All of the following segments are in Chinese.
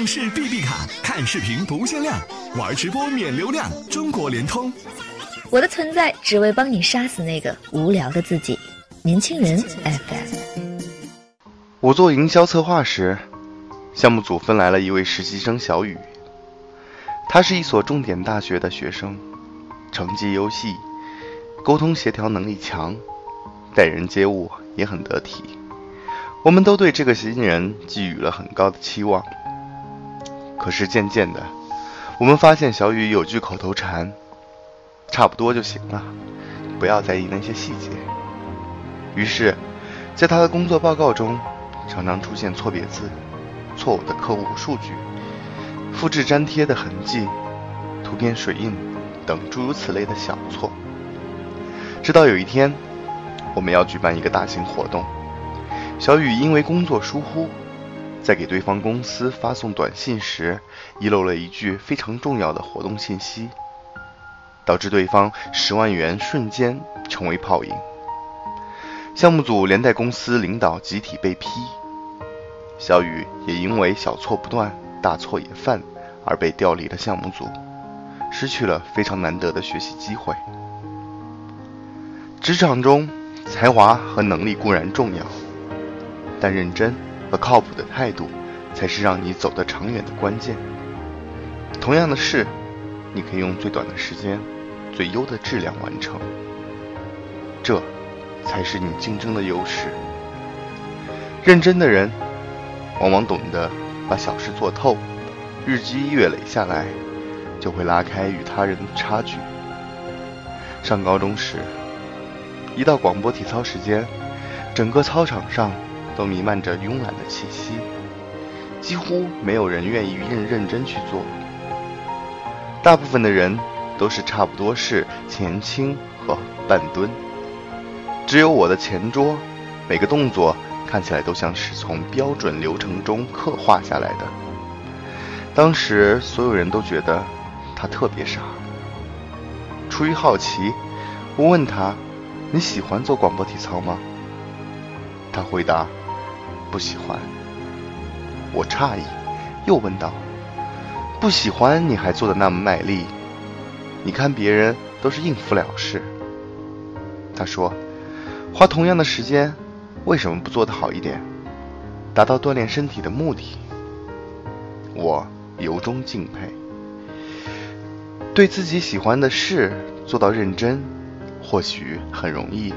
上市 BB 卡，看视频不限量，玩直播免流量。中国联通。我的存在只为帮你杀死那个无聊的自己。年轻人 FM。我做营销策划时，项目组分来了一位实习生小雨。他是一所重点大学的学生，成绩优异，沟通协调能力强，待人接物也很得体。我们都对这个新人寄予了很高的期望。可是渐渐的，我们发现小雨有句口头禅：“差不多就行了，不要在意那些细节。”于是，在他的工作报告中，常常出现错别字、错误的客户数据、复制粘贴的痕迹、图片水印等诸如此类的小错。直到有一天，我们要举办一个大型活动。小雨因为工作疏忽，在给对方公司发送短信时遗漏了一句非常重要的活动信息，导致对方十万元瞬间成为泡影。项目组连带公司领导集体被批，小雨也因为小错不断、大错也犯而被调离了项目组，失去了非常难得的学习机会。职场中，才华和能力固然重要。但认真和靠谱的态度，才是让你走得长远的关键。同样的事，你可以用最短的时间、最优的质量完成，这才是你竞争的优势。认真的人，往往懂得把小事做透，日积月累下来，就会拉开与他人的差距。上高中时，一到广播体操时间，整个操场上。都弥漫着慵懒的气息，几乎没有人愿意认认真去做。大部分的人都是差不多是前倾和半蹲，只有我的前桌，每个动作看起来都像是从标准流程中刻画下来的。当时所有人都觉得他特别傻。出于好奇，我问他：“你喜欢做广播体操吗？”他回答。不喜欢，我诧异，又问道：“不喜欢你还做的那么卖力？你看别人都是应付了事。”他说：“花同样的时间，为什么不做得好一点，达到锻炼身体的目的？”我由衷敬佩。对自己喜欢的事做到认真，或许很容易，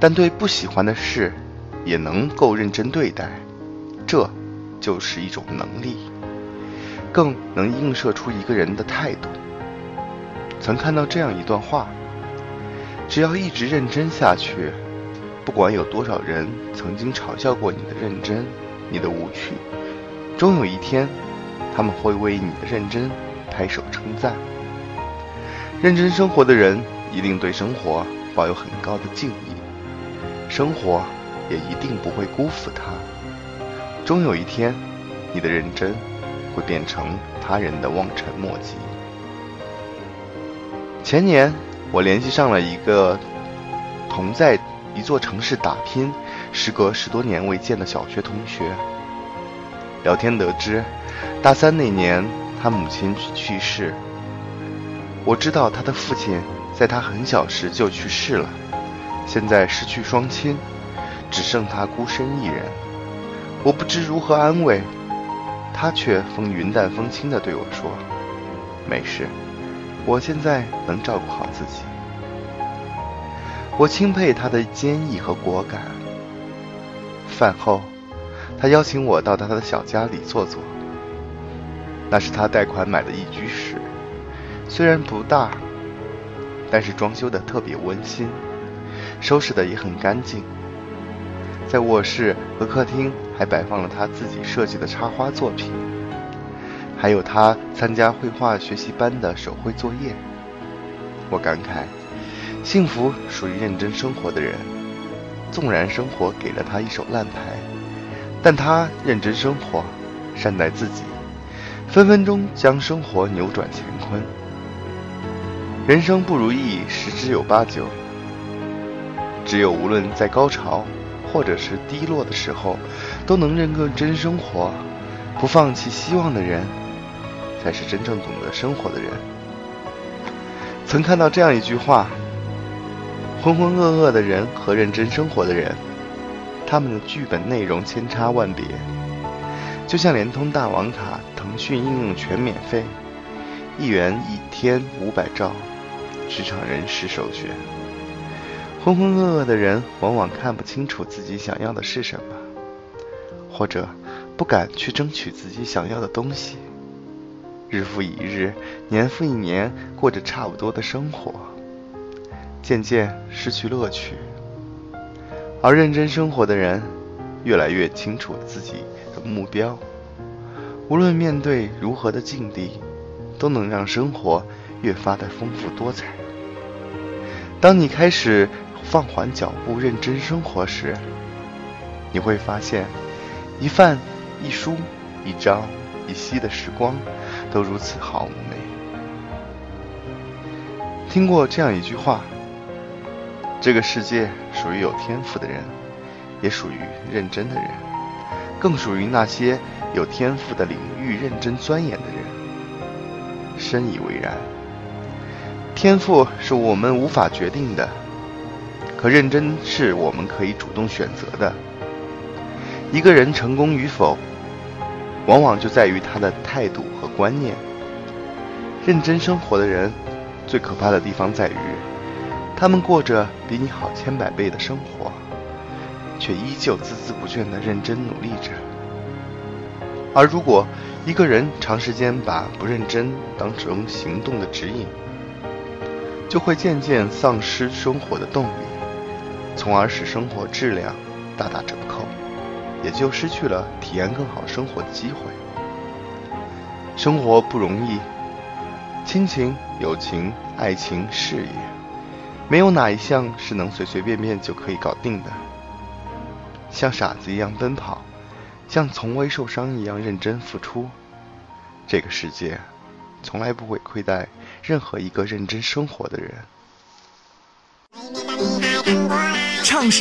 但对不喜欢的事，也能够认真对待，这就是一种能力，更能映射出一个人的态度。曾看到这样一段话：只要一直认真下去，不管有多少人曾经嘲笑过你的认真、你的无趣，终有一天，他们会为你的认真拍手称赞。认真生活的人，一定对生活抱有很高的敬意。生活。也一定不会辜负他。终有一天，你的认真会变成他人的望尘莫及。前年，我联系上了一个同在一座城市打拼、时隔十多年未见的小学同学。聊天得知，大三那年他母亲去世。我知道他的父亲在他很小时就去世了，现在失去双亲。只剩他孤身一人，我不知如何安慰，他却风云淡风轻地对我说：“没事，我现在能照顾好自己。”我钦佩他的坚毅和果敢。饭后，他邀请我到他的小家里坐坐。那是他贷款买的一居室，虽然不大，但是装修的特别温馨，收拾的也很干净。在卧室和客厅还摆放了他自己设计的插花作品，还有他参加绘画学习班的手绘作业。我感慨，幸福属于认真生活的人。纵然生活给了他一手烂牌，但他认真生活，善待自己，分分钟将生活扭转乾坤。人生不如意十之有八九，只有无论在高潮。或者是低落的时候，都能认认真生活，不放弃希望的人，才是真正懂得生活的人。曾看到这样一句话：浑浑噩噩的人和认真生活的人，他们的剧本内容千差万别。就像联通大王卡，腾讯应用全免费，一元一天五百兆，职场人士首选。浑浑噩噩的人往往看不清楚自己想要的是什么，或者不敢去争取自己想要的东西。日复一日，年复一年，过着差不多的生活，渐渐失去乐趣。而认真生活的人，越来越清楚自己的目标。无论面对如何的境地，都能让生活越发的丰富多彩。当你开始放缓脚步，认真生活时，你会发现，一饭一书一朝一夕的时光。都如此好美。听过这样一句话：这个世界属于有天赋的人，也属于认真的人，更属于那些有天赋的领域认真钻研的人。深以为然。天赋是我们无法决定的，可认真是我们可以主动选择的。一个人成功与否。往往就在于他的态度和观念。认真生活的人，最可怕的地方在于，他们过着比你好千百倍的生活，却依旧孜孜不倦地认真努力着。而如果一个人长时间把不认真当成行动的指引，就会渐渐丧失生活的动力，从而使生活质量大打折扣。也就失去了体验更好生活的机会。生活不容易，亲情、友情、爱情、事业，没有哪一项是能随随便便就可以搞定的。像傻子一样奔跑，像从未受伤一样认真付出，这个世界从来不会亏待任何一个认真生活的人。唱是。